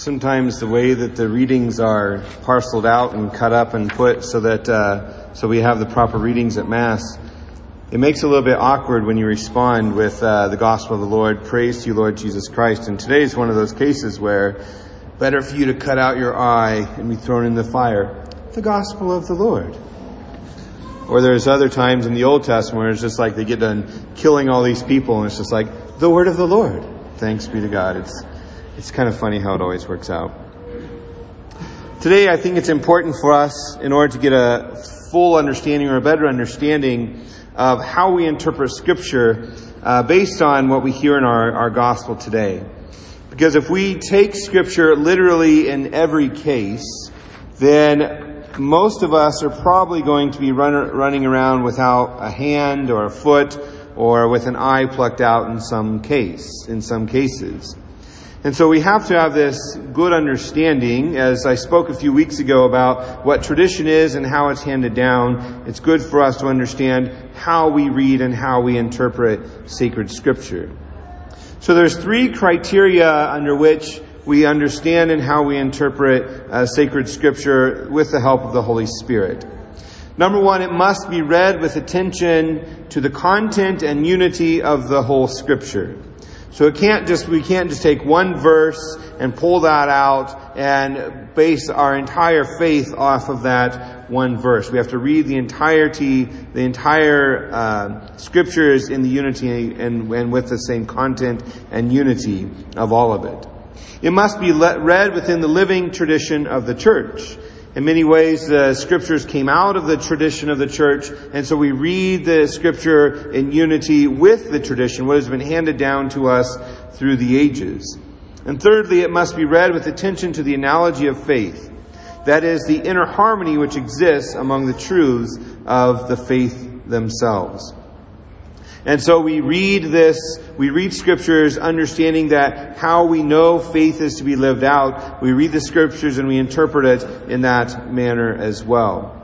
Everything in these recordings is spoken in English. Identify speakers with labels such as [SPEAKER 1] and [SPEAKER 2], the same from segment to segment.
[SPEAKER 1] sometimes the way that the readings are parceled out and cut up and put so that uh, so we have the proper readings at mass it makes it a little bit awkward when you respond with uh, the gospel of the lord praise to you lord jesus christ. And today is one of those cases where better for you to cut out your eye and be thrown in the fire the gospel of the lord. Or there's other times in the old testament where it's just like they get done killing all these people and it's just like the word of the lord. Thanks be to god. It's it's kind of funny how it always works out. Today, I think it's important for us, in order to get a full understanding or a better understanding of how we interpret Scripture uh, based on what we hear in our, our gospel today. Because if we take Scripture literally in every case, then most of us are probably going to be run, running around without a hand or a foot or with an eye plucked out in some case, in some cases. And so we have to have this good understanding, as I spoke a few weeks ago about what tradition is and how it's handed down. It's good for us to understand how we read and how we interpret sacred scripture. So there's three criteria under which we understand and how we interpret uh, sacred scripture with the help of the Holy Spirit. Number one, it must be read with attention to the content and unity of the whole scripture. So it can't just, we can't just take one verse and pull that out and base our entire faith off of that one verse. We have to read the entirety, the entire uh, scriptures in the unity and, and with the same content and unity of all of it. It must be read within the living tradition of the church. In many ways, the scriptures came out of the tradition of the church, and so we read the scripture in unity with the tradition, what has been handed down to us through the ages. And thirdly, it must be read with attention to the analogy of faith. That is, the inner harmony which exists among the truths of the faith themselves. And so we read this, we read scriptures understanding that how we know faith is to be lived out, we read the scriptures and we interpret it in that manner as well.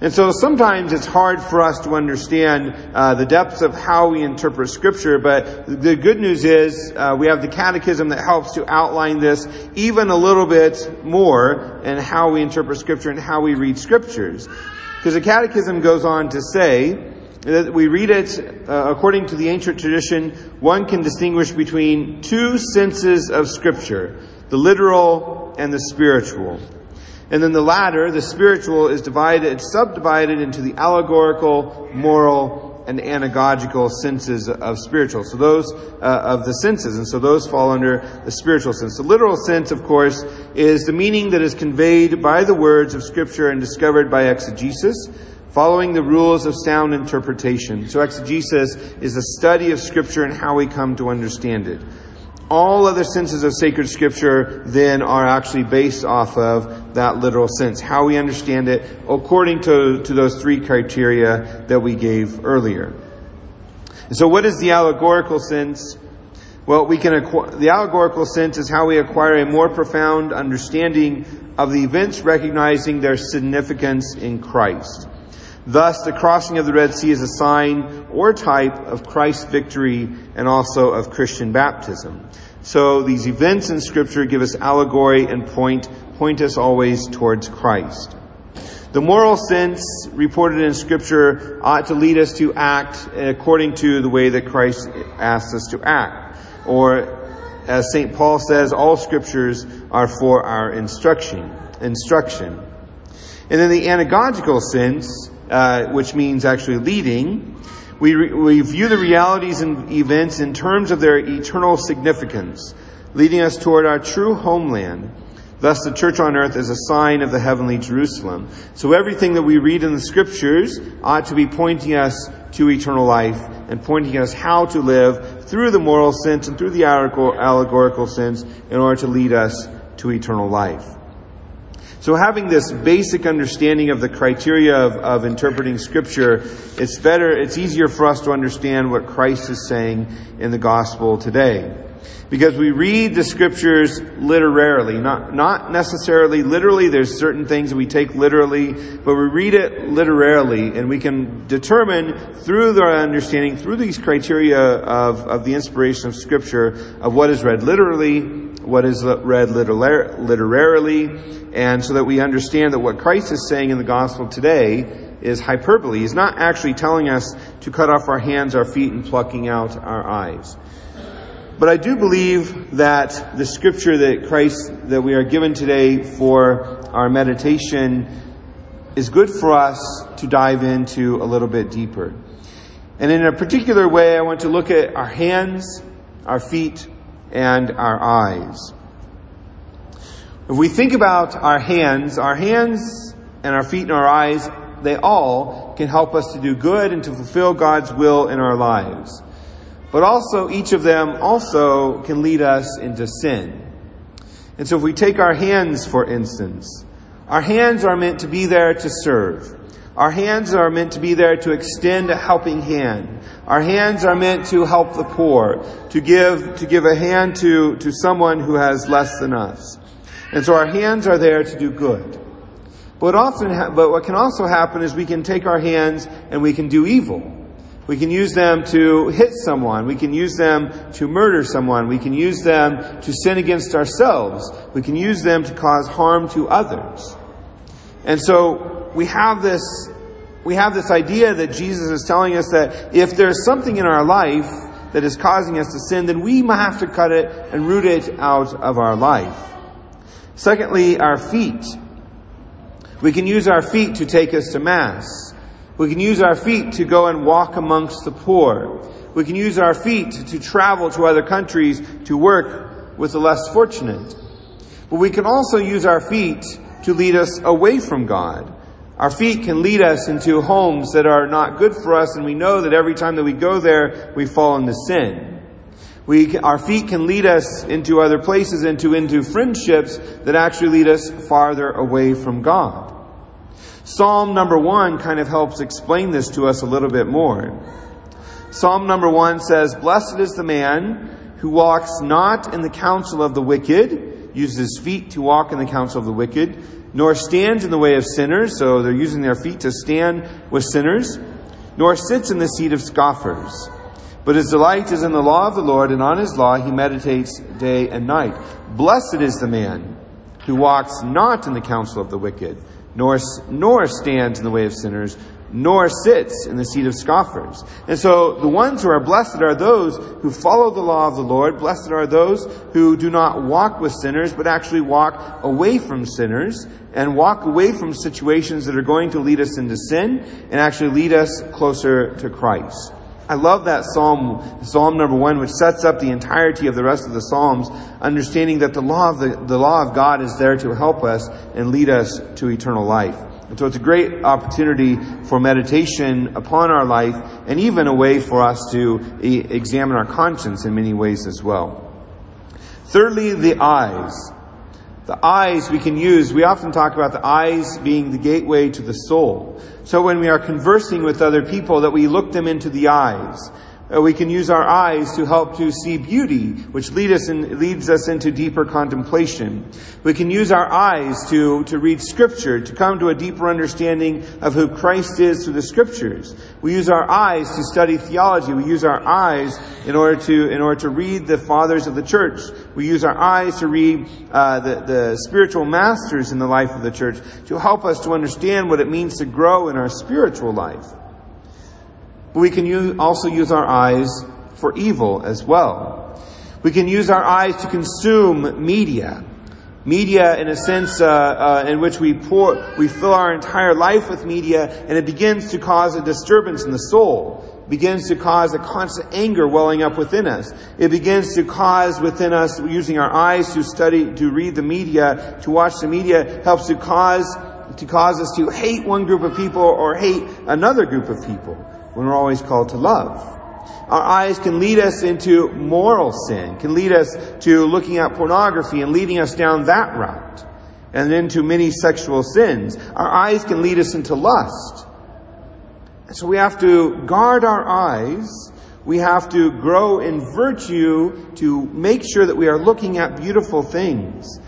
[SPEAKER 1] And so sometimes it's hard for us to understand uh, the depths of how we interpret Scripture, but the good news is uh, we have the Catechism that helps to outline this even a little bit more and how we interpret Scripture and how we read Scriptures. Because the Catechism goes on to say we read it uh, according to the ancient tradition, one can distinguish between two senses of Scripture, the literal and the spiritual. And then the latter, the spiritual, is divided, subdivided into the allegorical, moral, and anagogical senses of spiritual. So those uh, of the senses, and so those fall under the spiritual sense. The literal sense, of course, is the meaning that is conveyed by the words of Scripture and discovered by exegesis following the rules of sound interpretation. So exegesis is a study of Scripture and how we come to understand it. All other senses of sacred Scripture then are actually based off of that literal sense, how we understand it according to, to those three criteria that we gave earlier. So what is the allegorical sense? Well, we can the allegorical sense is how we acquire a more profound understanding of the events recognizing their significance in Christ. Thus, the crossing of the Red Sea is a sign or type of Christ's victory and also of Christian baptism. So these events in scripture give us allegory and point, point us always towards Christ. The moral sense reported in scripture ought to lead us to act according to the way that Christ asks us to act. Or as St. Paul says, all scriptures are for our instruction, instruction. And then the anagogical sense uh, which means actually leading, we, re- we view the realities and events in terms of their eternal significance, leading us toward our true homeland. Thus, the church on earth is a sign of the heavenly Jerusalem. So everything that we read in the scriptures ought to be pointing us to eternal life and pointing us how to live through the moral sense and through the allegorical sense in order to lead us to eternal life. So having this basic understanding of the criteria of, of interpreting scripture, it's better, it's easier for us to understand what Christ is saying in the gospel today. Because we read the scriptures literarily, not, not necessarily literally. There's certain things we take literally, but we read it literarily and we can determine through the understanding, through these criteria of, of the inspiration of scripture, of what is read literally, what is read literarily, and so that we understand that what Christ is saying in the gospel today is hyperbole. He's not actually telling us to cut off our hands, our feet, and plucking out our eyes. But I do believe that the scripture that Christ, that we are given today for our meditation is good for us to dive into a little bit deeper. And in a particular way, I want to look at our hands, our feet, and our eyes. If we think about our hands, our hands and our feet and our eyes, they all can help us to do good and to fulfill God's will in our lives. But also, each of them also can lead us into sin. And so if we take our hands, for instance, our hands are meant to be there to serve. Our hands are meant to be there to extend a helping hand. Our hands are meant to help the poor, to give, to give a hand to, to someone who has less than us. And so our hands are there to do good. But often, but what can also happen is we can take our hands and we can do evil. We can use them to hit someone. We can use them to murder someone. We can use them to sin against ourselves. We can use them to cause harm to others. And so we have this, we have this idea that Jesus is telling us that if there's something in our life that is causing us to sin, then we have to cut it and root it out of our life. Secondly, our feet. We can use our feet to take us to Mass. We can use our feet to go and walk amongst the poor. We can use our feet to travel to other countries to work with the less fortunate. But we can also use our feet to lead us away from God. Our feet can lead us into homes that are not good for us, and we know that every time that we go there, we fall into sin. We, our feet can lead us into other places, into, into friendships that actually lead us farther away from God. Psalm number one kind of helps explain this to us a little bit more. Psalm number one says, Blessed is the man who walks not in the counsel of the wicked, uses his feet to walk in the counsel of the wicked, nor stands in the way of sinners, so they're using their feet to stand with sinners, nor sits in the seat of scoffers. But his delight is in the law of the Lord, and on his law he meditates day and night. Blessed is the man who walks not in the counsel of the wicked, nor, nor stands in the way of sinners, nor sits in the seat of scoffers. And so the ones who are blessed are those who follow the law of the Lord. Blessed are those who do not walk with sinners, but actually walk away from sinners and walk away from situations that are going to lead us into sin and actually lead us closer to Christ. I love that Psalm, Psalm number one, which sets up the entirety of the rest of the Psalms, understanding that the law of the, the law of God is there to help us and lead us to eternal life. And so it's a great opportunity for meditation upon our life and even a way for us to e- examine our conscience in many ways as well. Thirdly, the eyes. The eyes we can use, we often talk about the eyes being the gateway to the soul. So when we are conversing with other people, that we look them into the eyes. Uh, we can use our eyes to help to see beauty, which lead us in, leads us into deeper contemplation. We can use our eyes to, to read scripture, to come to a deeper understanding of who Christ is through the scriptures. We use our eyes to study theology. We use our eyes in order to, in order to read the fathers of the church. We use our eyes to read uh, the, the spiritual masters in the life of the church to help us to understand what it means to grow in our spiritual life. But we can use, also use our eyes for evil as well. We can use our eyes to consume media. Media, in a sense, uh, uh, in which we pour, we fill our entire life with media, and it begins to cause a disturbance in the soul. It begins to cause a constant anger welling up within us. It begins to cause within us, using our eyes to study, to read the media, to watch the media, helps to cause to cause us to hate one group of people or hate another group of people when we're always called to love. Our eyes can lead us into moral sin, can lead us to looking at pornography and leading us down that route, and into many sexual sins. Our eyes can lead us into lust. So we have to guard our eyes. We have to grow in virtue to make sure that we are looking at beautiful things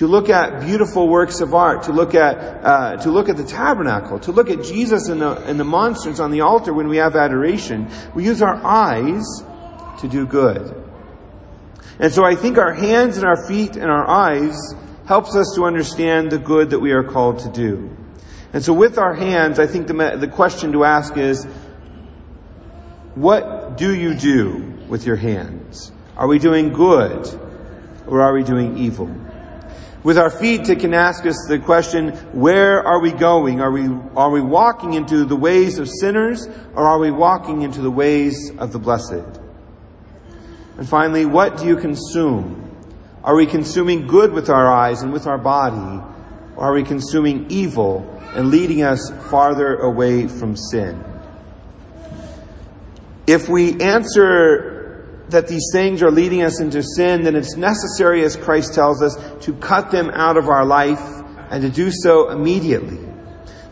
[SPEAKER 1] to look at beautiful works of art, to look at uh, to look at the tabernacle, to look at Jesus and the and the monstrance on the altar when we have adoration. We use our eyes to do good. And so I think our hands and our feet and our eyes helps us to understand the good that we are called to do. And so with our hands, I think the, the question to ask is, what do you do with your hands? Are we doing good or are we doing evil? With our feet, it can ask us the question, where are we going? Are we, are we walking into the ways of sinners or are we walking into the ways of the blessed? And finally, what do you consume? Are we consuming good with our eyes and with our body? Or are we consuming evil and leading us farther away from sin? If we answer that these things are leading us into sin, then it's necessary, as Christ tells us, to cut them out of our life and to do so immediately.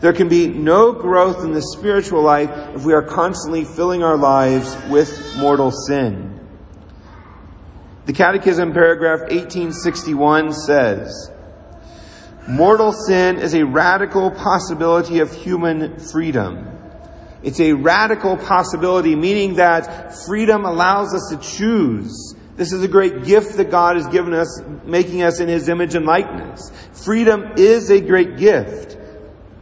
[SPEAKER 1] There can be no growth in the spiritual life if we are constantly filling our lives with mortal sin. The Catechism, paragraph 1861 says, Mortal sin is a radical possibility of human freedom. It's a radical possibility, meaning that freedom allows us to choose. This is a great gift that God has given us, making us in His image and likeness. Freedom is a great gift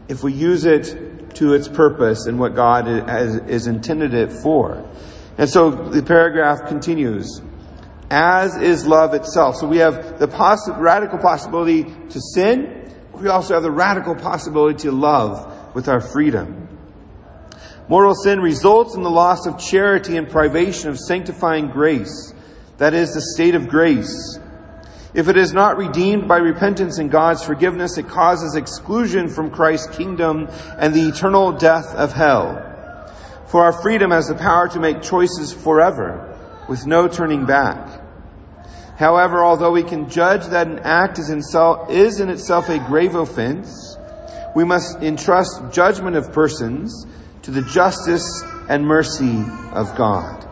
[SPEAKER 1] if we use it to its purpose and what God has, intended it for. And so the paragraph continues as is love itself. So we have the poss- radical possibility to sin. We also have the radical possibility to love with our freedom. Mortal sin results in the loss of charity and privation of sanctifying grace. That is the state of grace. If it is not redeemed by repentance and God's forgiveness, it causes exclusion from Christ's kingdom and the eternal death of hell. For our freedom has the power to make choices forever with no turning back. However, although we can judge that an act is in, is in itself a grave offense, we must entrust judgment of persons to the justice and mercy of God.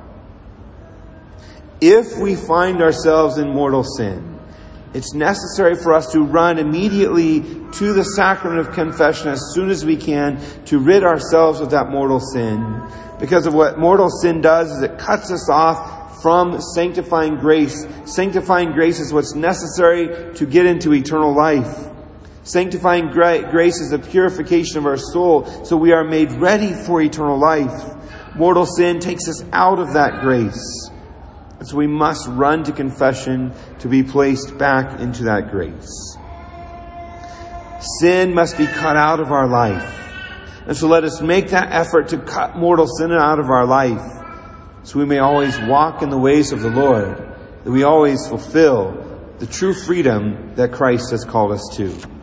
[SPEAKER 1] If we find ourselves in mortal sin, it's necessary for us to run immediately to the sacrament of confession as soon as we can to rid ourselves of that mortal sin. Because of what mortal sin does is it cuts us off from sanctifying grace. Sanctifying grace is what's necessary to get into eternal life. Sanctifying grace is the purification of our soul so we are made ready for eternal life. Mortal sin takes us out of that grace. So we must run to confession to be placed back into that grace. Sin must be cut out of our life. And so let us make that effort to cut mortal sin out of our life so we may always walk in the ways of the Lord, that we always fulfill the true freedom that Christ has called us to.